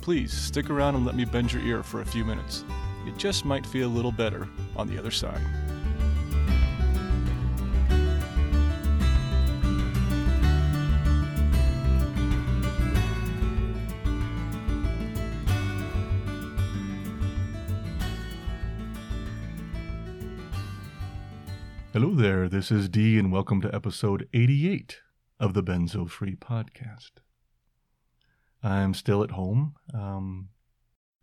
Please stick around and let me bend your ear for a few minutes. It just might feel a little better on the other side. Hello there, this is D, and welcome to episode 88 of the Benzo Free Podcast. I'm still at home. Um,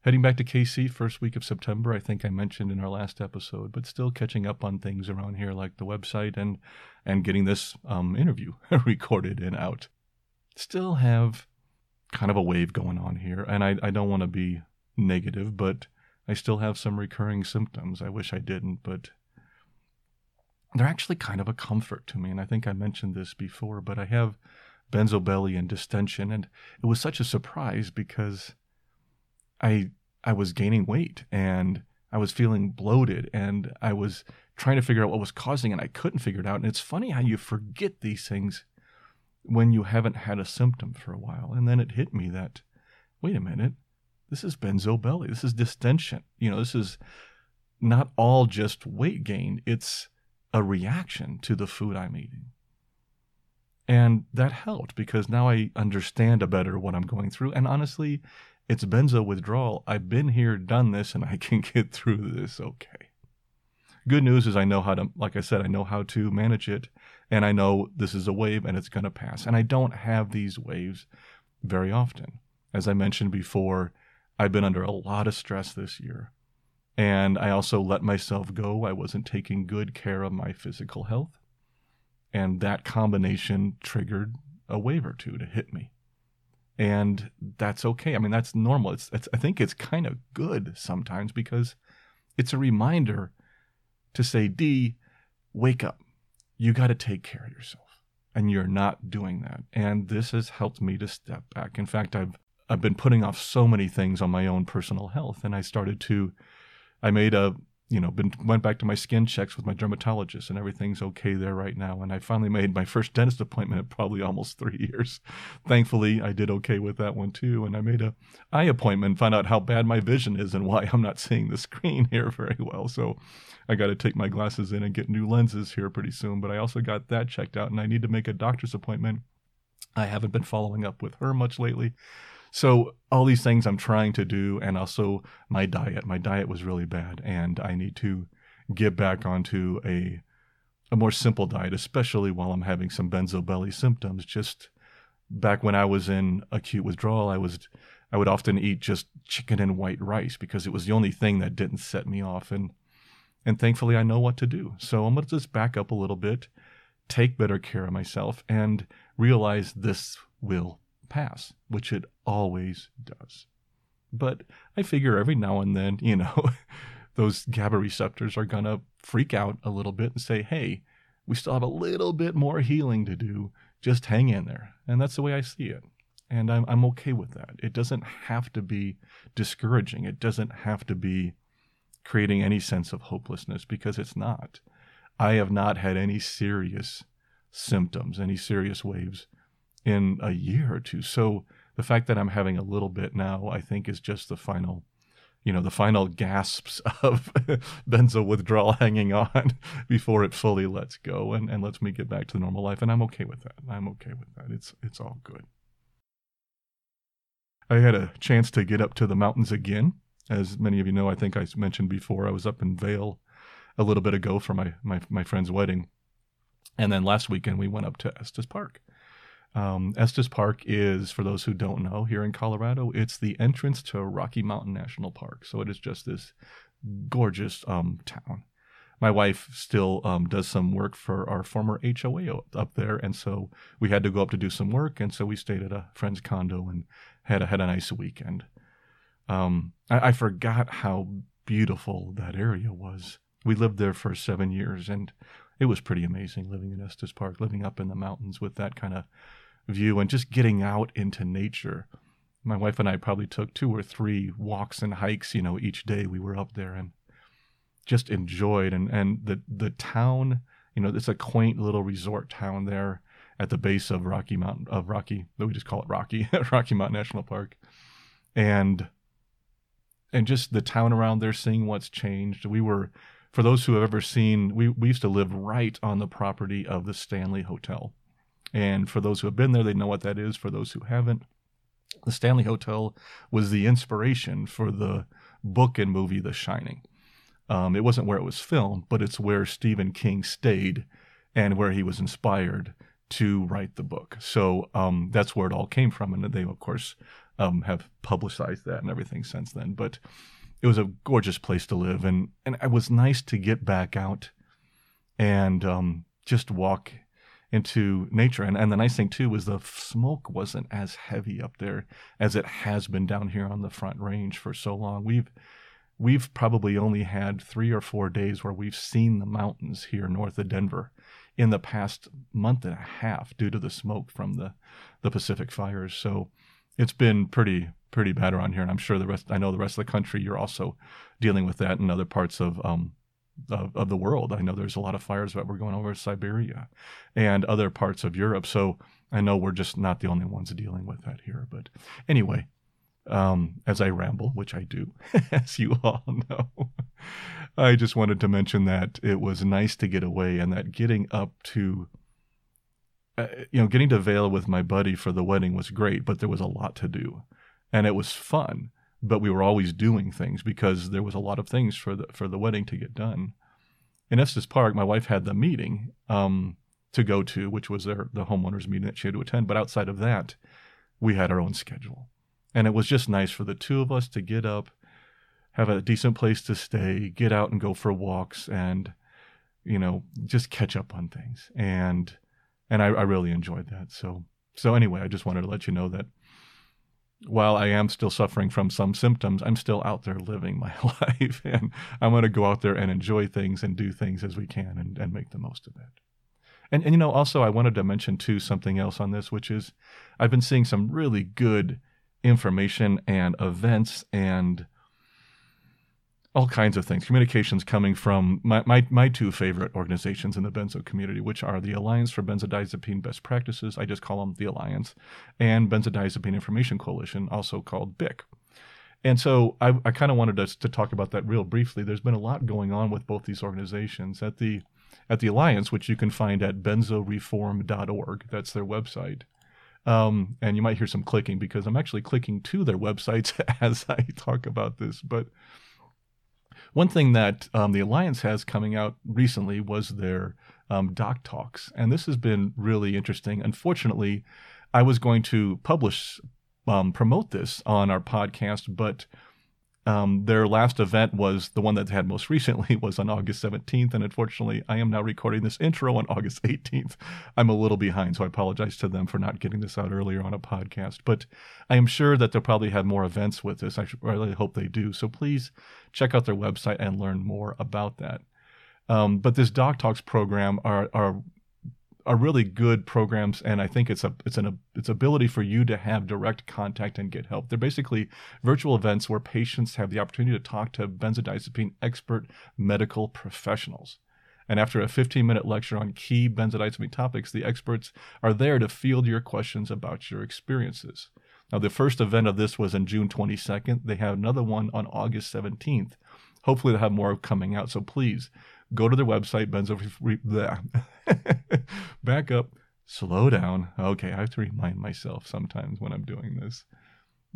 heading back to KC first week of September, I think I mentioned in our last episode, but still catching up on things around here like the website and, and getting this um, interview recorded and out. Still have kind of a wave going on here, and I, I don't want to be negative, but I still have some recurring symptoms. I wish I didn't, but they're actually kind of a comfort to me. And I think I mentioned this before, but I have benzo belly and distension. And it was such a surprise because I I was gaining weight and I was feeling bloated and I was trying to figure out what was causing it and I couldn't figure it out. And it's funny how you forget these things when you haven't had a symptom for a while. And then it hit me that, wait a minute, this is benzo belly. This is distension. You know, this is not all just weight gain. It's a reaction to the food I'm eating. And that helped because now I understand a better what I'm going through. And honestly, it's benzo withdrawal. I've been here, done this, and I can get through this okay. Good news is I know how to, like I said, I know how to manage it. And I know this is a wave and it's going to pass. And I don't have these waves very often. As I mentioned before, I've been under a lot of stress this year. And I also let myself go. I wasn't taking good care of my physical health. And that combination triggered a wave or two to hit me. And that's okay. I mean, that's normal. It's, it's I think it's kind of good sometimes because it's a reminder to say, D, wake up. You got to take care of yourself. And you're not doing that. And this has helped me to step back. In fact, I've I've been putting off so many things on my own personal health, and I started to I made a you know been went back to my skin checks with my dermatologist and everything's okay there right now. And i finally made my first dentist appointment in probably almost three years. Thankfully i did okay with that one too. And i made a eye appointment found out how bad my vision is and why i'm not seeing the screen here very well. So i got to take my glasses in and get new lenses here pretty soon. But i also got that checked out and i need to make a doctor's appointment. I haven't been following up with her much lately so all these things I'm trying to do, and also my diet. My diet was really bad, and I need to get back onto a a more simple diet, especially while I'm having some benzo belly symptoms. Just back when I was in acute withdrawal, I was I would often eat just chicken and white rice because it was the only thing that didn't set me off, and and thankfully I know what to do. So I'm gonna just back up a little bit, take better care of myself, and realize this will pass, which it always does. But I figure every now and then, you know, those GABA receptors are going to freak out a little bit and say, hey, we still have a little bit more healing to do. Just hang in there. And that's the way I see it. And I'm, I'm okay with that. It doesn't have to be discouraging, it doesn't have to be creating any sense of hopelessness because it's not. I have not had any serious symptoms, any serious waves in a year or two. So the fact that I'm having a little bit now, I think, is just the final, you know, the final gasps of benzo withdrawal hanging on before it fully lets go and, and lets me get back to normal life. And I'm okay with that. I'm okay with that. It's it's all good. I had a chance to get up to the mountains again. As many of you know, I think I mentioned before, I was up in Vail a little bit ago for my, my, my friend's wedding. And then last weekend we went up to Estes Park. Um, Estes Park is, for those who don't know, here in Colorado, it's the entrance to Rocky Mountain National Park. So it is just this gorgeous um, town. My wife still um, does some work for our former HOA up there, and so we had to go up to do some work, and so we stayed at a friend's condo and had a, had a nice weekend. Um, I, I forgot how beautiful that area was. We lived there for seven years, and it was pretty amazing living in Estes Park, living up in the mountains with that kind of view and just getting out into nature. My wife and I probably took two or three walks and hikes, you know, each day we were up there and just enjoyed and, and the the town, you know, it's a quaint little resort town there at the base of Rocky Mountain of Rocky, though we just call it Rocky, Rocky Mountain National Park. And and just the town around there seeing what's changed. We were for those who have ever seen, we, we used to live right on the property of the Stanley Hotel. And for those who have been there, they know what that is. For those who haven't, the Stanley Hotel was the inspiration for the book and movie The Shining. Um, it wasn't where it was filmed, but it's where Stephen King stayed and where he was inspired to write the book. So um, that's where it all came from. And they, of course, um, have publicized that and everything since then. But it was a gorgeous place to live. And, and it was nice to get back out and um, just walk into nature. And, and the nice thing too was the smoke wasn't as heavy up there as it has been down here on the front range for so long. We've we've probably only had three or four days where we've seen the mountains here north of Denver in the past month and a half due to the smoke from the, the Pacific fires. So it's been pretty pretty bad around here, and I'm sure the rest. I know the rest of the country. You're also dealing with that in other parts of um, of, of, the world. I know there's a lot of fires that were going over Siberia and other parts of Europe. So I know we're just not the only ones dealing with that here. But anyway, um, as I ramble, which I do, as you all know, I just wanted to mention that it was nice to get away and that getting up to, uh, you know, getting to Vail with my buddy for the wedding was great, but there was a lot to do and it was fun but we were always doing things because there was a lot of things for the for the wedding to get done. In Estes Park, my wife had the meeting um, to go to, which was their the homeowners meeting that she had to attend. But outside of that, we had our own schedule, and it was just nice for the two of us to get up, have a decent place to stay, get out and go for walks, and you know just catch up on things. And and I, I really enjoyed that. So so anyway, I just wanted to let you know that while I am still suffering from some symptoms, I'm still out there living my life. And I'm going to go out there and enjoy things and do things as we can and, and make the most of it. And, and, you know, also, I wanted to mention too something else on this, which is I've been seeing some really good information and events and all kinds of things. Communications coming from my, my, my two favorite organizations in the benzo community, which are the Alliance for Benzodiazepine Best Practices, I just call them the Alliance, and Benzodiazepine Information Coalition, also called BIC. And so I, I kind of wanted us to talk about that real briefly. There's been a lot going on with both these organizations. At the at the Alliance, which you can find at benzoreform.org, that's their website. Um, and you might hear some clicking because I'm actually clicking to their websites as I talk about this. But one thing that um, the Alliance has coming out recently was their um, Doc Talks, and this has been really interesting. Unfortunately, I was going to publish, um, promote this on our podcast, but um, their last event was the one that they had most recently was on August 17th, and unfortunately, I am now recording this intro on August 18th. I'm a little behind, so I apologize to them for not getting this out earlier on a podcast. But I am sure that they'll probably have more events with this. I really hope they do. So please check out their website and learn more about that. Um, but this Doc Talks program are, are are really good programs, and I think it's a it's an it's ability for you to have direct contact and get help. They're basically virtual events where patients have the opportunity to talk to benzodiazepine expert medical professionals. And after a 15 minute lecture on key benzodiazepine topics, the experts are there to field your questions about your experiences. Now, the first event of this was on June 22nd. They have another one on August 17th. Hopefully, they'll have more coming out. So please go to their website, Benzo. Back up, slow down. Okay, I have to remind myself sometimes when I'm doing this.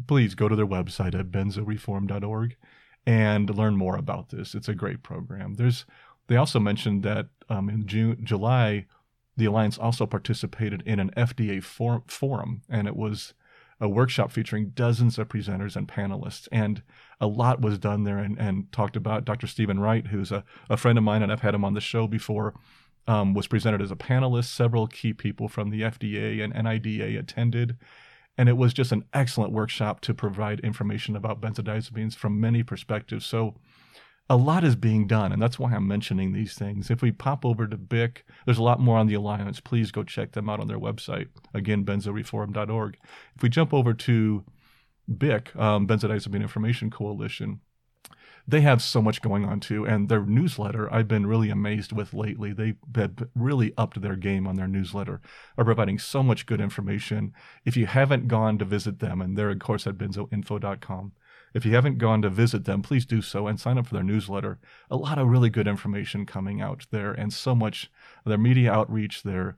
Please go to their website at benzoreform.org and learn more about this. It's a great program. There's they also mentioned that um, in June, July, the alliance also participated in an FDA for- forum, and it was a workshop featuring dozens of presenters and panelists. And a lot was done there and, and talked about Dr. Stephen Wright, who's a, a friend of mine, and I've had him on the show before, um, was presented as a panelist. Several key people from the FDA and NIDA attended. And it was just an excellent workshop to provide information about benzodiazepines from many perspectives. So a lot is being done, and that's why I'm mentioning these things. If we pop over to BIC, there's a lot more on the Alliance. Please go check them out on their website. Again, benzoreforum.org. If we jump over to BIC, um, Benzodiazepine Information Coalition, they have so much going on too. And their newsletter, I've been really amazed with lately. They've really upped their game on their newsletter, are providing so much good information. If you haven't gone to visit them, and they're, of course, at benzoinfo.com, if you haven't gone to visit them, please do so and sign up for their newsletter. A lot of really good information coming out there, and so much their media outreach, their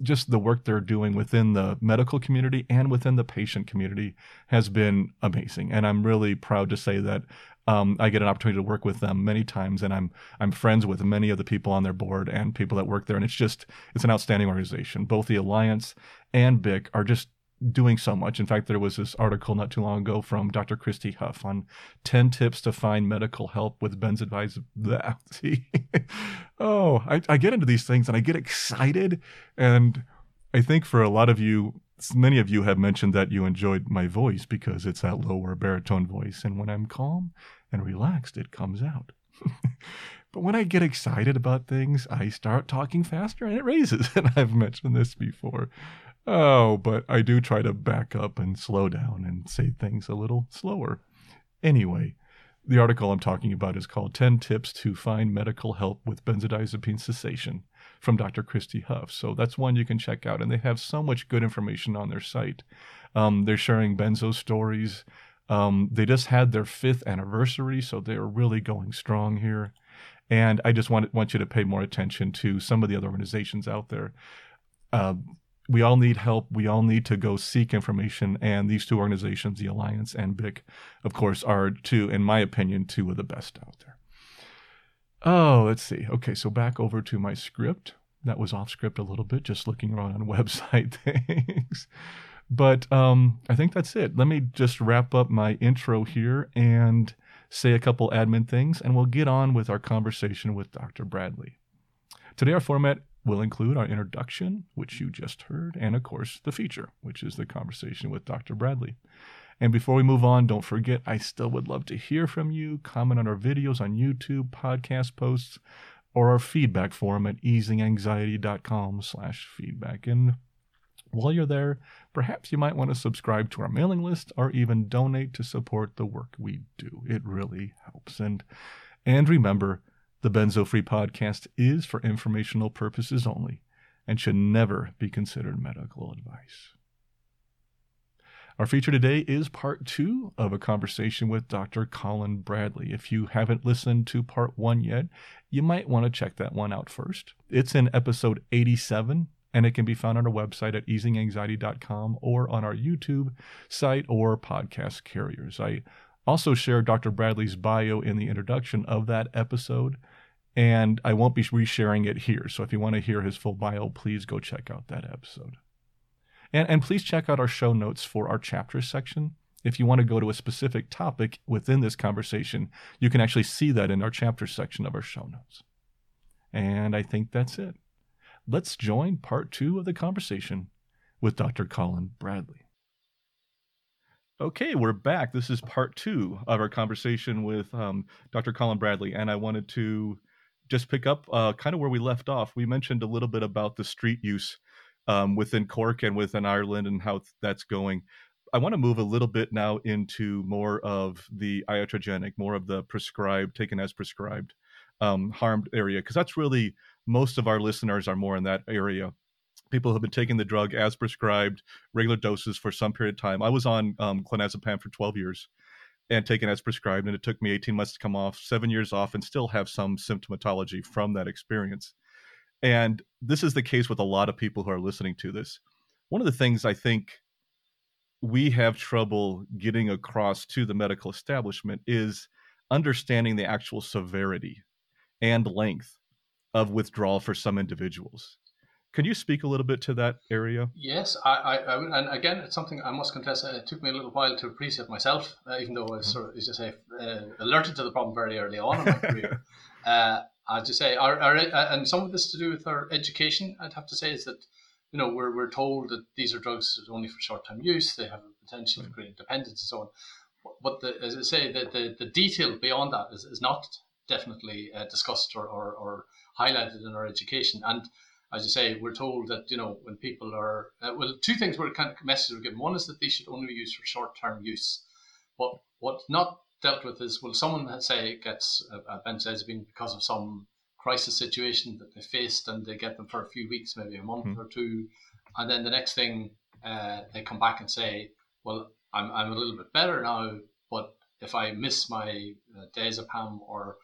just the work they're doing within the medical community and within the patient community has been amazing. And I'm really proud to say that um, I get an opportunity to work with them many times, and I'm I'm friends with many of the people on their board and people that work there, and it's just it's an outstanding organization. Both the Alliance and BIC are just doing so much. In fact, there was this article not too long ago from Dr. Christy Huff on 10 tips to find medical help with benzodiazepines. See, oh, I, I get into these things and I get excited. And I think for a lot of you, many of you have mentioned that you enjoyed my voice because it's that lower baritone voice. And when I'm calm and relaxed, it comes out. but when I get excited about things, I start talking faster and it raises. And I've mentioned this before. Oh, but I do try to back up and slow down and say things a little slower. Anyway, the article I'm talking about is called 10 Tips to Find Medical Help with Benzodiazepine Cessation from Dr. Christy Huff. So that's one you can check out. And they have so much good information on their site. Um, they're sharing benzo stories. Um, they just had their fifth anniversary, so they're really going strong here. And I just want, want you to pay more attention to some of the other organizations out there. Uh, we all need help. We all need to go seek information. And these two organizations, the Alliance and BIC, of course, are two, in my opinion, two of the best out there. Oh, let's see. Okay, so back over to my script. That was off script a little bit, just looking around on website things. But um, I think that's it. Let me just wrap up my intro here and say a couple admin things, and we'll get on with our conversation with Dr. Bradley. Today, our format will include our introduction, which you just heard, and of course, the feature, which is the conversation with Dr. Bradley. And before we move on, don't forget, I still would love to hear from you. Comment on our videos on YouTube, podcast posts, or our feedback forum at easinganxiety.com slash feedback. And while you're there, perhaps you might want to subscribe to our mailing list or even donate to support the work we do. It really helps. And and remember, the Benzo Free podcast is for informational purposes only and should never be considered medical advice. Our feature today is part two of a conversation with Dr. Colin Bradley. If you haven't listened to part one yet, you might want to check that one out first. It's in episode 87, and it can be found on our website at easinganxiety.com or on our YouTube site or podcast carriers. I also share Dr. Bradley's bio in the introduction of that episode and I won't be resharing it here. So if you want to hear his full bio, please go check out that episode. And, and please check out our show notes for our chapters section. If you want to go to a specific topic within this conversation, you can actually see that in our chapter section of our show notes. And I think that's it. Let's join part two of the conversation with Dr. Colin Bradley. Okay, we're back. This is part two of our conversation with um, Dr. Colin Bradley, and I wanted to just pick up uh, kind of where we left off. We mentioned a little bit about the street use um, within Cork and within Ireland and how that's going. I want to move a little bit now into more of the iatrogenic, more of the prescribed, taken as prescribed, um, harmed area, because that's really most of our listeners are more in that area. People have been taking the drug as prescribed, regular doses for some period of time. I was on um, clonazepam for 12 years and taken as prescribed. And it took me 18 months to come off, seven years off, and still have some symptomatology from that experience. And this is the case with a lot of people who are listening to this. One of the things I think we have trouble getting across to the medical establishment is understanding the actual severity and length of withdrawal for some individuals. Can you speak a little bit to that area? Yes, I, I, I and again, it's something I must confess. It took me a little while to appreciate myself, uh, even though I was mm-hmm. sort of, as you say, uh, alerted to the problem very early on in my career. Uh, I just say, our, our, uh, and some of this to do with our education. I'd have to say is that you know, we're, we're told that these are drugs only for short term use, they have a potential for creating dependence and so on. But the, as I say, the, the, the detail beyond that is, is not definitely uh, discussed or, or, or, highlighted in our education. And as you say, we're told that, you know, when people are, uh, well, two things were kind of messages were given. One is that they should only be used for short term use. But what's not dealt with is, well, someone, say, gets a, a benzodiazepine because of some crisis situation that they faced and they get them for a few weeks, maybe a month mm. or two. And then the next thing uh, they come back and say, well, I'm, I'm a little bit better now, but if I miss my uh, diazepam or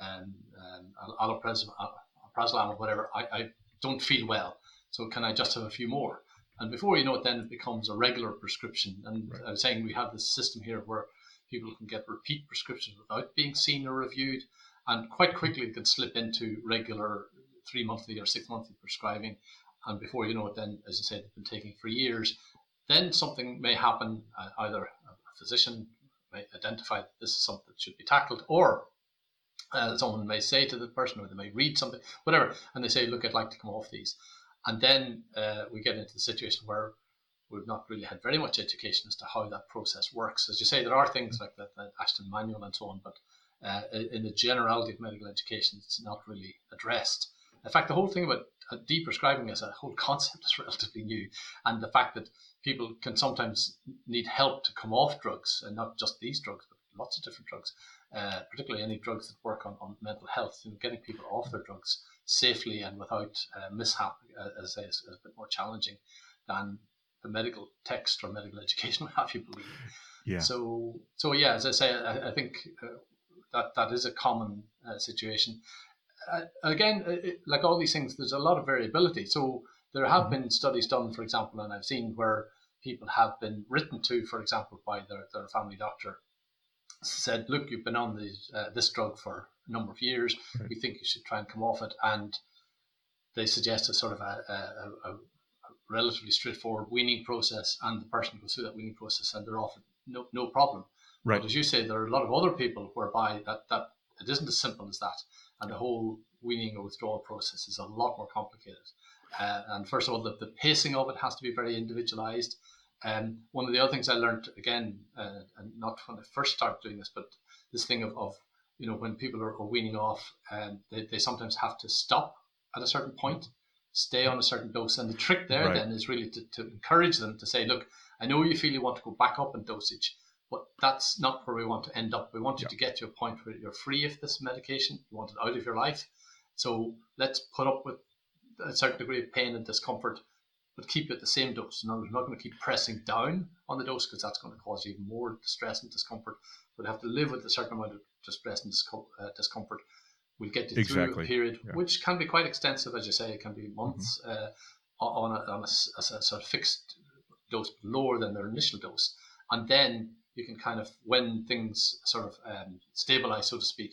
um, um, alprazolam or whatever, I, I don't feel well. So can I just have a few more? And before you know it, then it becomes a regular prescription. And right. I was saying we have this system here where people can get repeat prescriptions without being seen or reviewed and quite quickly it can slip into regular three monthly or six monthly prescribing. And before you know it, then, as I said, they've been taking for years. Then something may happen. Uh, either a physician may identify that this is something that should be tackled, or uh, someone may say to the person, or they may read something, whatever, and they say, "Look, I'd like to come off these." And then uh, we get into the situation where we've not really had very much education as to how that process works. As you say, there are things like that Ashton manual and so on, but uh, in the generality of medical education, it's not really addressed. In fact, the whole thing about uh, deprescribing as a whole concept is relatively new, and the fact that people can sometimes need help to come off drugs, and not just these drugs, but lots of different drugs, uh, particularly any drugs that work on, on mental health, you know, getting people off their drugs safely and without uh, mishap, uh, as I say, is, is, a bit more challenging than the medical text or medical education would have you believe. Yeah. So, so yeah, as I say, I, I think uh, that that is a common uh, situation. Uh, again, it, like all these things, there's a lot of variability. So there have mm-hmm. been studies done, for example, and I've seen where people have been written to, for example, by their, their family doctor, said, "Look, you've been on these, uh, this drug for a number of years. Right. We think you should try and come off it." And they suggest a sort of a, a, a, relatively straightforward weaning process, and the person goes through that weaning process, and they're off it, no no problem. Right. But as you say, there are a lot of other people whereby that, that it isn't as simple as that. And the whole weaning or withdrawal process is a lot more complicated. Uh, and first of all, the, the pacing of it has to be very individualized. Um, one of the other things I learned again, uh, and not when I first started doing this, but this thing of, of you know, when people are, are weaning off, um, they, they sometimes have to stop at a certain point, stay on a certain dose. And the trick there right. then is really to, to encourage them to say, look, I know you feel you want to go back up in dosage, but that's not where we want to end up. We want you yeah. to get to a point where you're free of this medication. You want it out of your life. So let's put up with a certain degree of pain and discomfort, but keep it the same dose. Now, we're not going to keep pressing down on the dose because that's going to cause even more distress and discomfort. We'll have to live with a certain amount of distress and uh, discomfort. We'll get you exactly. through a period yeah. which can be quite extensive, as you say. It can be months mm-hmm. uh, on, a, on a, a, a, sort of fixed dose, lower than their initial dose, and then you can kind of when things sort of um, stabilize, so to speak.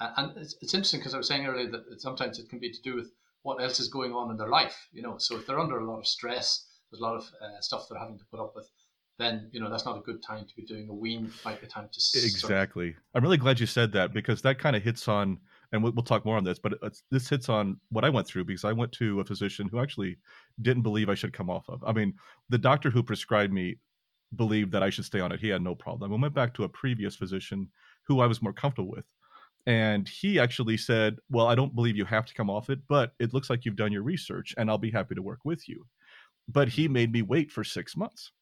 And it's, it's interesting because I was saying earlier that sometimes it can be to do with what else is going on in their life. You know, so if they're under a lot of stress, there's a lot of uh, stuff they're having to put up with. Then you know that's not a good time to be doing a wean. Might be time to exactly. I'm really glad you said that because that kind of hits on, and we'll, we'll talk more on this. But this hits on what I went through because I went to a physician who actually didn't believe I should come off of. I mean, the doctor who prescribed me believed that I should stay on it. He had no problem. I went back to a previous physician who I was more comfortable with. And he actually said, Well, I don't believe you have to come off it, but it looks like you've done your research and I'll be happy to work with you. But he mm-hmm. made me wait for six months.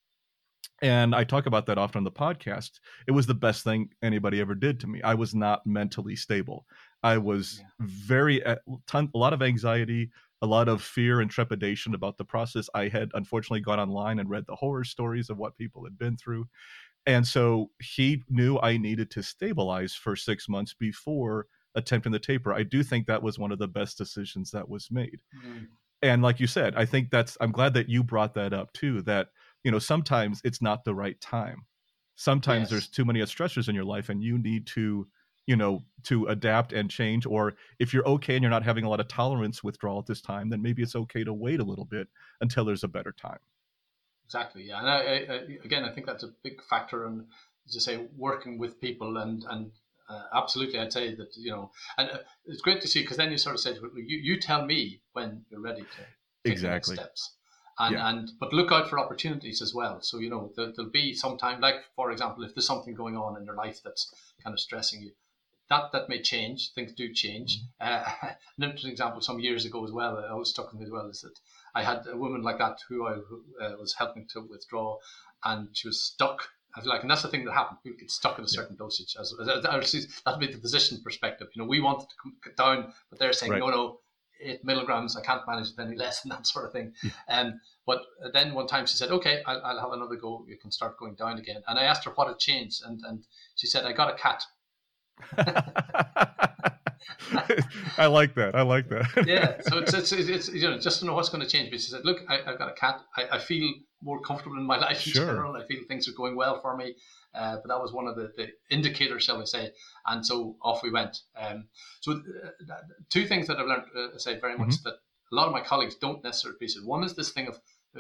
And I talk about that often on the podcast. It was the best thing anybody ever did to me. I was not mentally stable. I was yeah. very, a, ton, a lot of anxiety, a lot of fear and trepidation about the process. I had unfortunately gone online and read the horror stories of what people had been through. And so he knew I needed to stabilize for six months before attempting the taper. I do think that was one of the best decisions that was made. Mm. And like you said, I think that's, I'm glad that you brought that up too, that, you know, sometimes it's not the right time. Sometimes yes. there's too many stressors in your life and you need to you know to adapt and change or if you're okay and you're not having a lot of tolerance withdrawal at this time then maybe it's okay to wait a little bit until there's a better time exactly yeah and I, I, again i think that's a big factor and as you say working with people and and uh, absolutely i'd say that you know and uh, it's great to see because then you sort of said you, you tell me when you're ready to exactly steps and yeah. and but look out for opportunities as well. So you know there, will be some time, like for example, if there's something going on in your life that's kind of stressing you, that that may change. Things do change. Mm-hmm. Uh, an interesting example some years ago as well. I was stuck with as well is that I had a woman like that who I uh, was helping to withdraw, and she was stuck. Like, and that's the thing that happened. People get stuck at a certain yeah. dosage. As, as, as, that'd be the physician perspective. You know, we wanted to come down, but they're saying right. no, no, eight milligrams. I can't manage it any less than that sort of thing. Yeah. Um, but then one time she said, okay, I'll, I'll, have another go. You can start going down again. And I asked her what had changed. And, and she said, I got a cat. I like that. I like that. yeah. So it's, it's, it's, you know, just to know what's going to change. But she said, look, I, have got a cat. I, I feel more comfortable in my life in sure. general. I feel things are going well for me. Uh, but that was one of the, the indicators, shall we say. And so off we went. Um, so uh, two things that I've learned, uh, say very much mm-hmm. that a lot of my colleagues don't necessarily appreciate. One is this thing of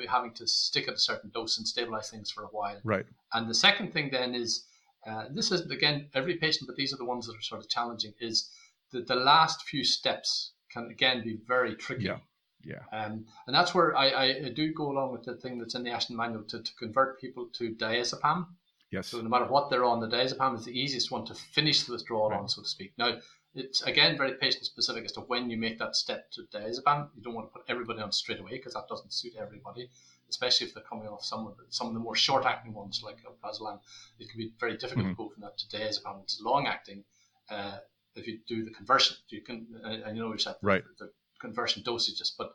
having to stick at a certain dose and stabilize things for a while. Right. And the second thing then is, uh, this isn't again every patient, but these are the ones that are sort of challenging. Is that the last few steps can again be very tricky. Yeah. Yeah. Um, and that's where I, I, do go along with the thing that's in the Ashton manual to, to convert people to diazepam. Yes. So no matter what they're on, the diazepam is the easiest one to finish the withdrawal right. on, so to speak. Now, it's again very patient specific as to when you make that step to diazepam. You don't want to put everybody on straight away because that doesn't suit everybody, especially if they're coming off some of the, some of the more short acting ones like alprazolam. It can be very difficult mm-hmm. to go from that to diazepam, which is long acting. Uh, if you do the conversion, you can. Uh, you know you said right. the, the conversion dosages, but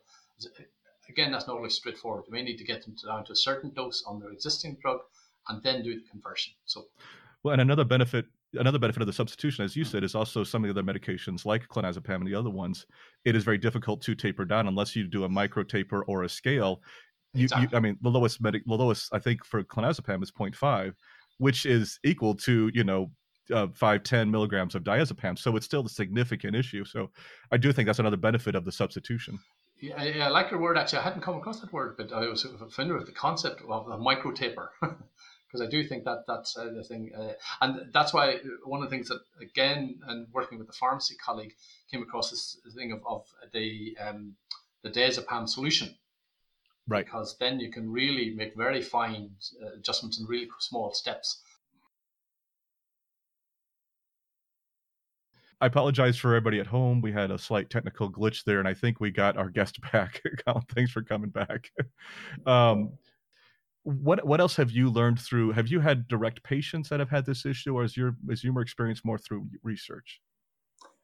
again, that's not always straightforward. You may need to get them down to a certain dose on their existing drug and then do the conversion. So, well, and another benefit another benefit of the substitution, as you said, is also some of the other medications like clonazepam and the other ones. It is very difficult to taper down unless you do a micro taper or a scale. You, exactly. you I mean, the lowest medic, the lowest I think for clonazepam is 0.5, which is equal to you know uh, 5 10 milligrams of diazepam so it's still a significant issue so i do think that's another benefit of the substitution yeah, yeah, I like your word actually. I hadn't come across that word, but I was familiar with the concept of a micro taper. because I do think that that's uh, the thing, uh, and that's why one of the things that again, and working with the pharmacy colleague, came across this thing of, of the um, the diazepam solution, right? Because then you can really make very fine uh, adjustments in really small steps. I apologize for everybody at home. We had a slight technical glitch there, and I think we got our guest back. Colin, Thanks for coming back. um, what what else have you learned through? Have you had direct patients that have had this issue, or is your is your experience more through research?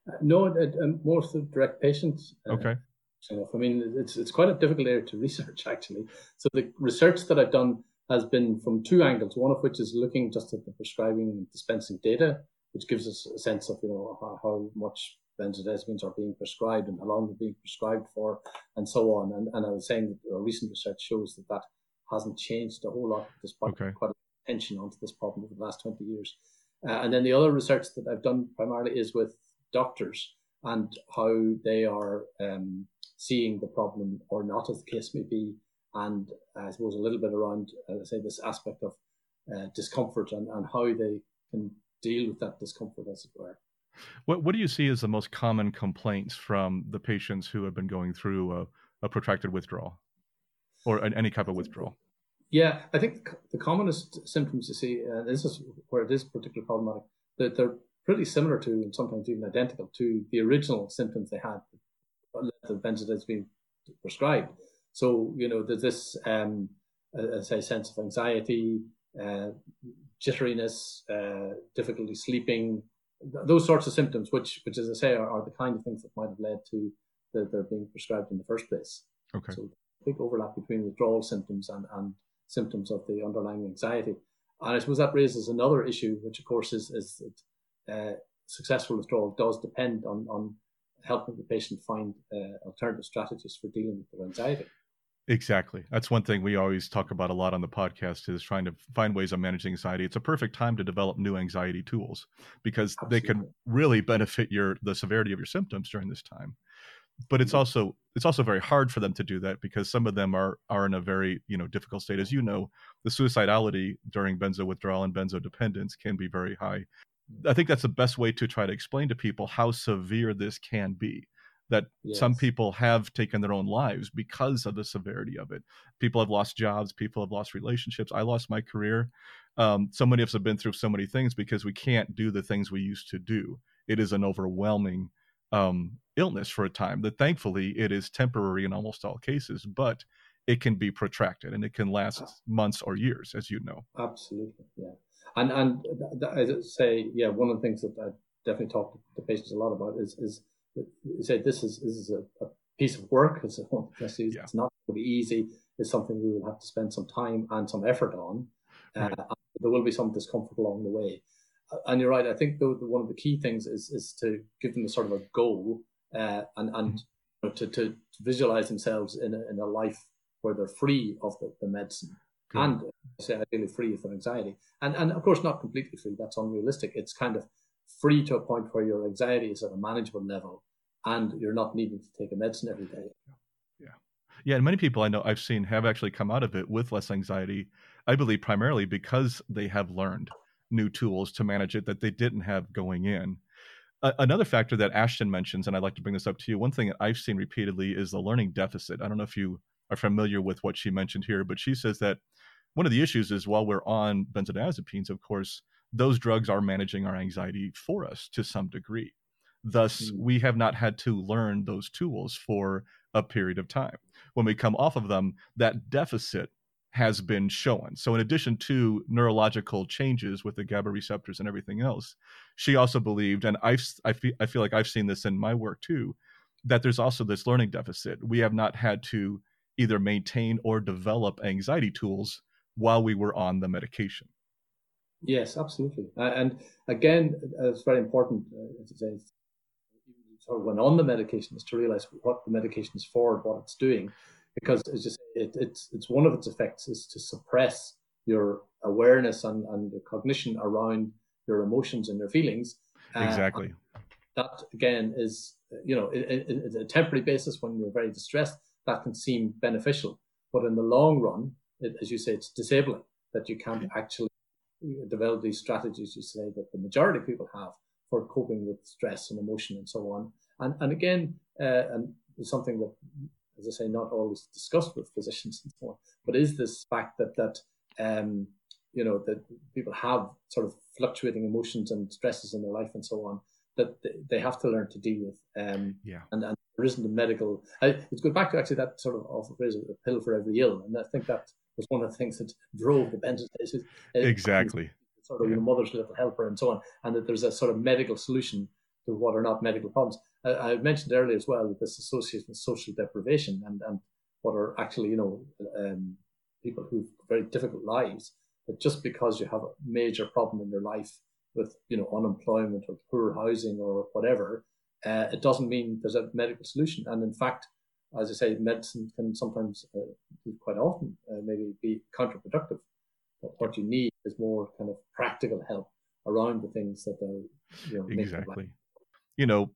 Uh, no, um, more through direct patients. Uh, okay. Enough. I mean, it's it's quite a difficult area to research actually. So the research that I've done has been from two angles. One of which is looking just at the prescribing and dispensing data, which gives us a sense of you know how, how much benzodiazepines are being prescribed and how long they're being prescribed for, and so on. And, and I was saying that our recent research shows that that hasn't changed a whole lot despite okay. quite a attention onto this problem over the last 20 years. Uh, and then the other research that I've done primarily is with doctors and how they are um, seeing the problem or not, as the case may be. And I suppose a little bit around, uh, say, this aspect of uh, discomfort and, and how they can deal with that discomfort, as it were. What, what do you see as the most common complaints from the patients who have been going through a, a protracted withdrawal? or any type of withdrawal? Yeah, I think the commonest symptoms you see, and uh, this is where it is particularly problematic, that they're pretty similar to, and sometimes even identical to, the original symptoms they had the benzodiazepine being prescribed. So, you know, there's this, um, as I say, sense of anxiety, uh, jitteriness, uh, difficulty sleeping, th- those sorts of symptoms, which, which as I say, are, are, the kind of things that might have led to the, their being prescribed in the first place. Okay. So big overlap between withdrawal symptoms and, and symptoms of the underlying anxiety. And I suppose that raises another issue, which of course is, is that uh, successful withdrawal does depend on, on helping the patient find uh, alternative strategies for dealing with their anxiety. Exactly. That's one thing we always talk about a lot on the podcast is trying to find ways of managing anxiety. It's a perfect time to develop new anxiety tools because Absolutely. they can really benefit your the severity of your symptoms during this time but it's also it's also very hard for them to do that because some of them are are in a very you know difficult state as you know the suicidality during benzo withdrawal and benzo dependence can be very high i think that's the best way to try to explain to people how severe this can be that yes. some people have taken their own lives because of the severity of it. People have lost jobs, people have lost relationships. I lost my career. Um, so many of us have been through so many things because we can't do the things we used to do. It is an overwhelming um, illness for a time that thankfully it is temporary in almost all cases, but it can be protracted and it can last months or years, as you know. Absolutely, yeah. And and I say, yeah, one of the things that I definitely talk to patients a lot about is is say this is this is a, a piece of work. It's, a, it's not going to be easy. It's something we will have to spend some time and some effort on. Right. Uh, there will be some discomfort along the way. And you're right. I think though one of the key things is is to give them a sort of a goal uh, and and mm-hmm. to, to visualize themselves in a, in a life where they're free of the, the medicine Good. and say ideally free of anxiety. And and of course not completely free. That's unrealistic. It's kind of free to a point where your anxiety is at a manageable level and you're not needing to take a medicine every day. Yeah. Yeah. And many people I know I've seen have actually come out of it with less anxiety, I believe primarily because they have learned new tools to manage it that they didn't have going in. Another factor that Ashton mentions, and I'd like to bring this up to you, one thing that I've seen repeatedly is the learning deficit. I don't know if you are familiar with what she mentioned here, but she says that one of the issues is while we're on benzodiazepines, of course, those drugs are managing our anxiety for us to some degree. Thus, mm. we have not had to learn those tools for a period of time. When we come off of them, that deficit has been shown. So, in addition to neurological changes with the GABA receptors and everything else, she also believed, and I've, I, feel, I feel like I've seen this in my work too, that there's also this learning deficit. We have not had to either maintain or develop anxiety tools while we were on the medication. Yes, absolutely. Uh, and again, it's very important uh, to say, sort of when on the medication, is to realize what the medication is for, and what it's doing, because it's just it, it's it's one of its effects is to suppress your awareness and, and your cognition around your emotions and your feelings. Uh, exactly. Uh, that again is you know it, it, it's a temporary basis when you're very distressed that can seem beneficial, but in the long run, as you say, it's disabling that you can't actually develop these strategies you say that the majority of people have for coping with stress and emotion and so on. And and again, uh, and it's something that, as I say, not always discussed with physicians and so on, but is this fact that that um, you know that people have sort of fluctuating emotions and stresses in their life and so on that they have to learn to deal with. Um, yeah. And, and there isn't a medical. I, it's good back to actually that sort of often phrase a pill for every ill, and I think that was one of the things that drove the benzodiazepines. Exactly. Sort of yeah. your mother's little helper and so on, and that there's a sort of medical solution to what are not medical problems. I, I mentioned earlier as well that this association with social deprivation and, and what are actually, you know, um, people who've very difficult lives, that just because you have a major problem in your life with, you know, unemployment or poor housing or whatever, uh, it doesn't mean there's a medical solution. And in fact, as I say, medicine can sometimes, uh, quite often, uh, maybe be counterproductive. But what you need is more kind of practical help around the things that are, you know, exactly. You know,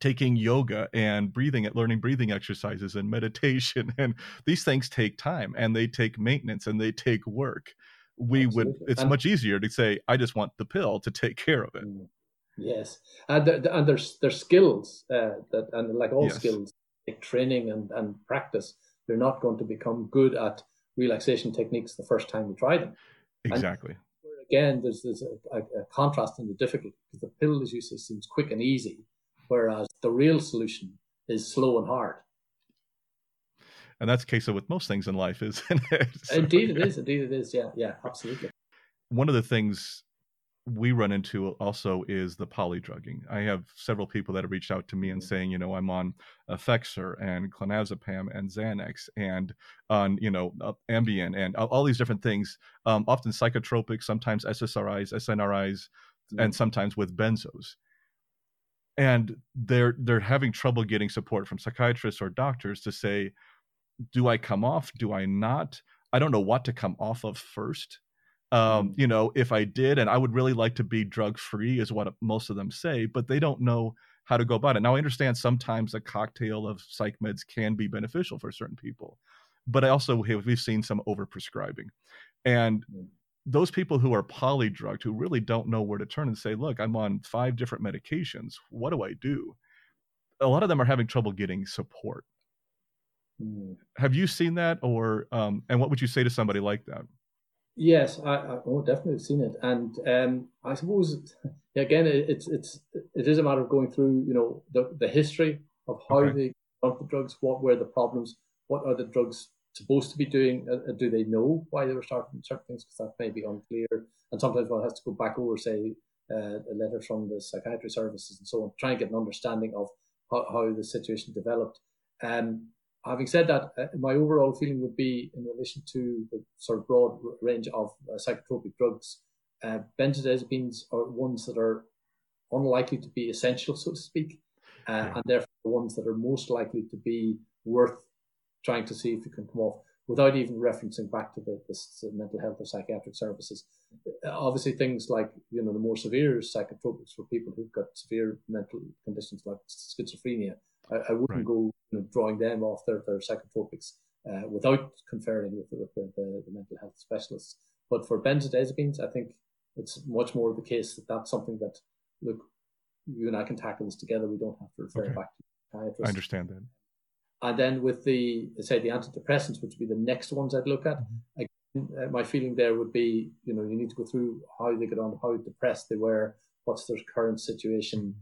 taking yoga and breathing at learning breathing exercises and meditation and these things take time and they take maintenance and they take work we Absolutely. would it's and, much easier to say i just want the pill to take care of it mm. yes and, and there's there's skills uh, that and like all yes. skills like training and, and practice you're not going to become good at relaxation techniques the first time you try them exactly and again there's there's a, a, a contrast in the difficulty because the pill as you say seems quick and easy whereas the real solution is slow and hard and that's the case with most things in life, isn't it? so, indeed, it is. Indeed, it is. Yeah, yeah, absolutely. One of the things we run into also is the polydrugging. I have several people that have reached out to me and mm-hmm. saying, you know, I'm on Effexor and clonazepam and Xanax and on, you know, uh, Ambien and all these different things, um, often psychotropics, sometimes SSRIs, SNRIs, mm-hmm. and sometimes with benzos. And they're they're having trouble getting support from psychiatrists or doctors to say, do I come off? Do I not? I don't know what to come off of first. Um, you know, if I did, and I would really like to be drug free, is what most of them say, but they don't know how to go about it. Now, I understand sometimes a cocktail of psych meds can be beneficial for certain people, but I also have we've seen some overprescribing, and mm. those people who are polydrugged who really don't know where to turn and say, "Look, I'm on five different medications. What do I do?" a lot of them are having trouble getting support. Mm. Have you seen that, or um, and what would you say to somebody like that? Yes, I, I oh, definitely seen it, and um, I suppose again it, it's it's it is a matter of going through you know the the history of how okay. they got the drugs, what were the problems, what are the drugs supposed to be doing? Uh, do they know why they were starting certain things? Because that may be unclear, and sometimes one has to go back over, say, uh, a letter from the psychiatry services and so on, try and get an understanding of how, how the situation developed. Um, having said that, uh, my overall feeling would be in relation to the sort of broad range of uh, psychotropic drugs, uh, benzodiazepines are ones that are unlikely to be essential, so to speak, uh, yeah. and therefore the ones that are most likely to be worth trying to see if you can come off without even referencing back to the, the mental health or psychiatric services. Uh, obviously, things like you know the more severe psychotropics for people who've got severe mental conditions like schizophrenia I, I wouldn't right. go you know, drawing them off their, their psychotropics uh, without conferring with, with the, the, the, mental health specialists. But for benzodiazepines, I think it's much more the case that that's something that, look, you and I can tackle this together. We don't have to refer okay. back to psychiatrists. I understand that. And then with the, say, the antidepressants, which would be the next ones I'd look at, mm-hmm. again, uh, my feeling there would be, you know, you need to go through how they get on, how depressed they were, what's their current situation,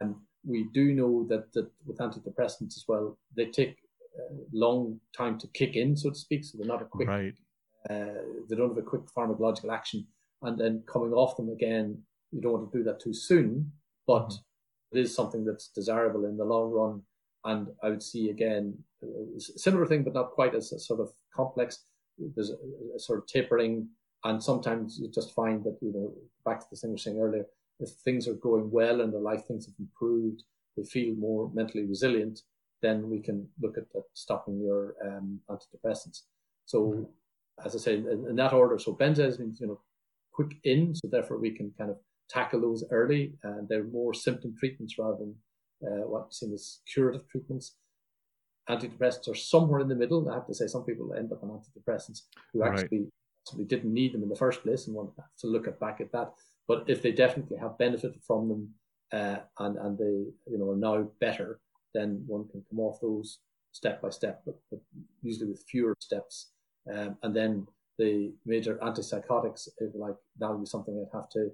and we do know that, that with antidepressants as well, they take a long time to kick in, so to speak. So they're not a quick, right. uh, they don't have a quick pharmacological action. And then coming off them again, you don't want to do that too soon, but mm-hmm. it is something that's desirable in the long run. And I would see again, a similar thing, but not quite as sort of complex. There's a, a sort of tapering, and sometimes you just find that, you know, back to the thing we were saying earlier, if things are going well in their life, things have improved, they feel more mentally resilient, then we can look at, at stopping your um, antidepressants. So, mm-hmm. as I say, in, in, that order, so benzodiazepines, you know, quick in, so therefore we can kind of tackle those early, and they're more symptom treatments rather than uh, what's seen as curative treatments. Antidepressants are somewhere in the middle. I have to say, some people end up on antidepressants who actually, right. didn't need them in the first place, and want to look at back at that. But if they definitely have benefited from them uh, and and they you know are now better, then one can come off those step by step, but, but usually with fewer steps. Um, and then the major antipsychotics, if like that would be something I'd have to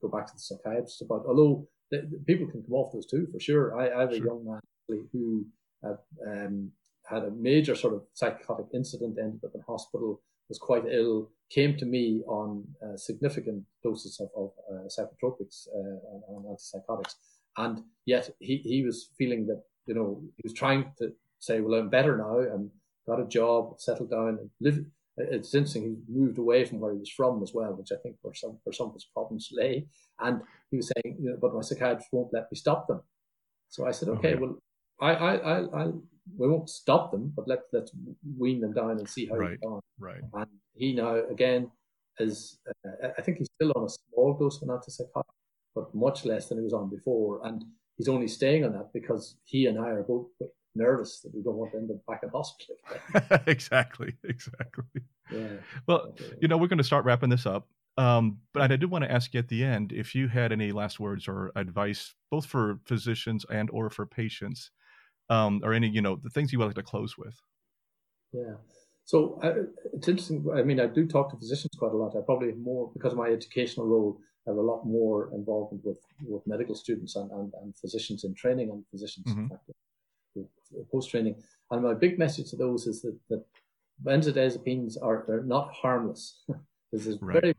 go back to the psychiatrist about. Although the, the people can come off those too, for sure. I, I have sure. a young man who uh, um, had a major sort of psychotic incident, ended up in hospital, was quite ill, came to me on uh, significant doses of, of uh, psychotropics uh, and antipsychotics. And yet he, he was feeling that, you know, he was trying to say, well, I'm better now. I'm got a job, settled down and live. It's interesting. He moved away from where he was from as well, which I think where some, where some of his problems lay. And he was saying, you know, but my psychiatrist won't let me stop them. So I said, okay, yeah. well, I, I, I, I'll, we won't stop them, but let let's wean them down and see how right, they go. Right. And he now again is uh, I think he's still on a small dose of an antipsychotic, but much less than he was on before, and he's only staying on that because he and I are both nervous that we don't want to end up back in hospital. exactly. Exactly. Yeah. Well, you know, we're going to start wrapping this up. Um, but I did want to ask you at the end if you had any last words or advice, both for physicians and or for patients, um, or any you know the things you would like to close with. Yeah. So uh, it's interesting. I mean, I do talk to physicians quite a lot. I probably more because of my educational role. I have a lot more involvement with, with medical students and, and, and physicians in training and physicians mm-hmm. post training. And my big message to those is that, that benzodiazepines are they're not harmless. There's this right. very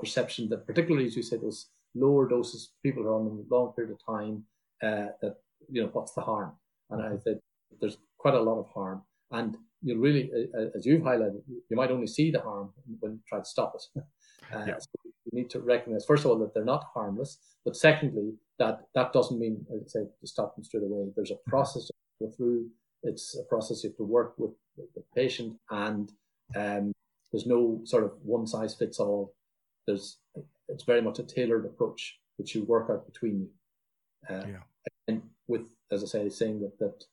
perception that, particularly as you say, those lower doses, people are on them a long period of time. Uh, that you know, what's the harm? And I said there's quite a lot of harm. And you really, as you've highlighted, you might only see the harm when you try to stop it. Uh, yeah. so you need to recognize, first of all, that they're not harmless, but secondly, that that doesn't mean, as I say, to stop them straight away. There's a mm-hmm. process to go through. It's a process you have to work with the patient, and um, there's no sort of one size fits all. There's it's very much a tailored approach which you work out between you. Uh, yeah. And with, as I say, saying that that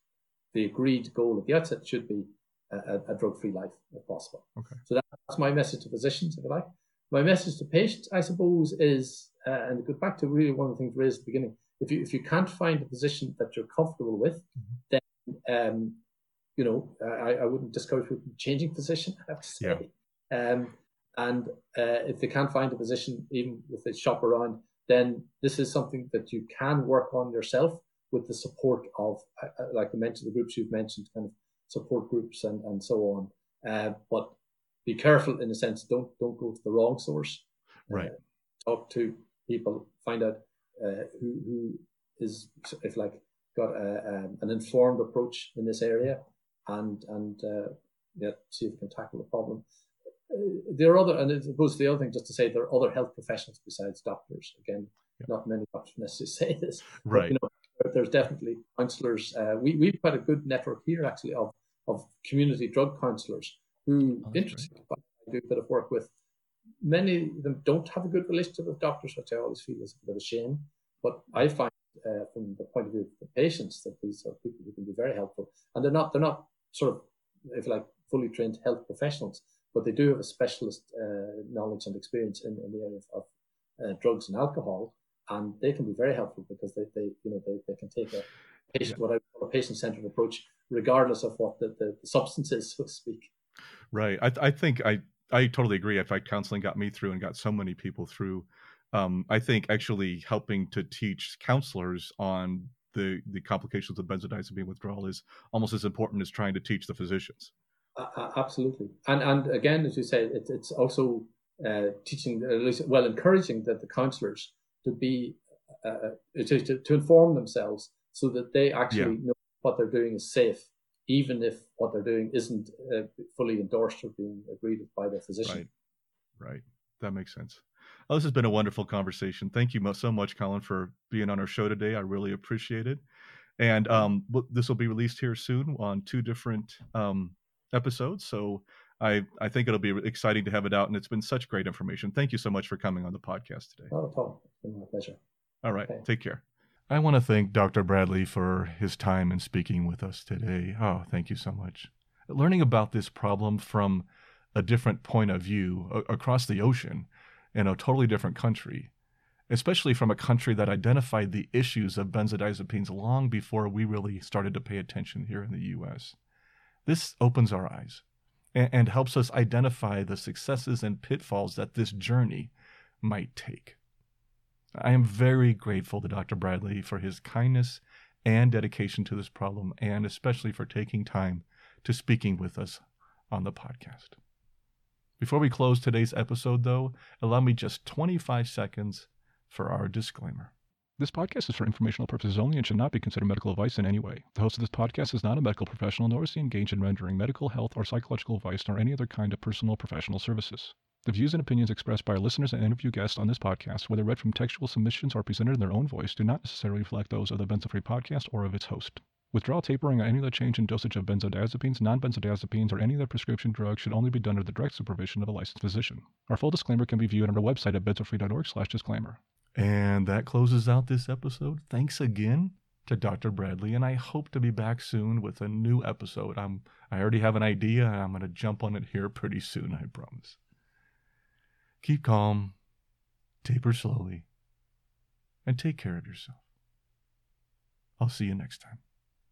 the agreed goal at the outset should be a, a drug-free life if possible. Okay. So that's my message to physicians, if you like. My message to patients, I suppose, is, uh, and go back to really one of the things raised at the beginning, if you if you can't find a position that you're comfortable with, mm-hmm. then um, you know I, I wouldn't discourage people changing position. I have to say. Yeah. Um, and uh, if they can't find a position, even if they shop around, then this is something that you can work on yourself with the support of, uh, uh like I mentioned, the groups you've mentioned, kind of support groups and, and so on. Uh, but be careful in a sense. Don't don't go to the wrong source. Right. Uh, talk to people. Find out uh, who who is if like got a, um, an informed approach in this area, and and uh, yeah, see if you can tackle the problem. There are other, and it goes to the other thing, just to say there are other health professionals besides doctors. Again, yeah. not many doctors necessarily say this, right? But, you know, there's definitely counsellors. Uh, we we've got a good network here actually of of community drug counsellors who, oh, interesting, I do a bit of work with. Many of them don't have a good relationship with doctors, which I always feel is a bit of a shame. But I find, uh, from the point of view of the patients, that these are people who can be very helpful, and they're not they're not sort of, if like, fully trained health professionals, but they do have a specialist uh, knowledge and experience in, in the area of, of uh, drugs and alcohol, and they can be very helpful because they, they you know they, they can take a patient what I call a patient centered approach, regardless of what the, the, the substance is, so to speak. Right. I, I think I, I totally agree. In fact, counseling got me through and got so many people through. Um, I think actually helping to teach counselors on the the complications of benzodiazepine withdrawal is almost as important as trying to teach the physicians. Uh, absolutely, and and again, as you say, it, it's also uh, teaching, at least, well, encouraging that the counselors to be uh, uh to, to, to inform themselves so that they actually yeah. know what they're doing is safe even if what they're doing isn't uh, fully endorsed or being agreed by their physician. Right. Right. That makes sense. Well, this has been a wonderful conversation. Thank you so much, Colin, for being on our show today. I really appreciate it. And um, this will be released here soon on two different um, episodes. So I, I think it'll be exciting to have it out. And it's been such great information. Thank you so much for coming on the podcast today. Oh, Tom, it's been my pleasure. All right. Okay. Take care. I want to thank Dr. Bradley for his time in speaking with us today. Oh, thank you so much. Learning about this problem from a different point of view a- across the ocean in a totally different country, especially from a country that identified the issues of benzodiazepines long before we really started to pay attention here in the US. This opens our eyes and, and helps us identify the successes and pitfalls that this journey might take. I am very grateful to Dr. Bradley for his kindness and dedication to this problem, and especially for taking time to speaking with us on the podcast. Before we close today's episode, though, allow me just 25 seconds for our disclaimer. This podcast is for informational purposes only and should not be considered medical advice in any way. The host of this podcast is not a medical professional, nor is he engaged in rendering medical, health, or psychological advice, nor any other kind of personal professional services. The views and opinions expressed by our listeners and interview guests on this podcast, whether read from textual submissions or presented in their own voice, do not necessarily reflect those of the Benzo-Free podcast or of its host. Withdrawal tapering or any other change in dosage of benzodiazepines, non-benzodiazepines, or any other prescription drug should only be done under the direct supervision of a licensed physician. Our full disclaimer can be viewed on our website at benzofree.org/disclaimer. And that closes out this episode. Thanks again to Dr. Bradley, and I hope to be back soon with a new episode. I'm I already have an idea, and I'm going to jump on it here pretty soon. I promise. Keep calm, taper slowly, and take care of yourself. I'll see you next time.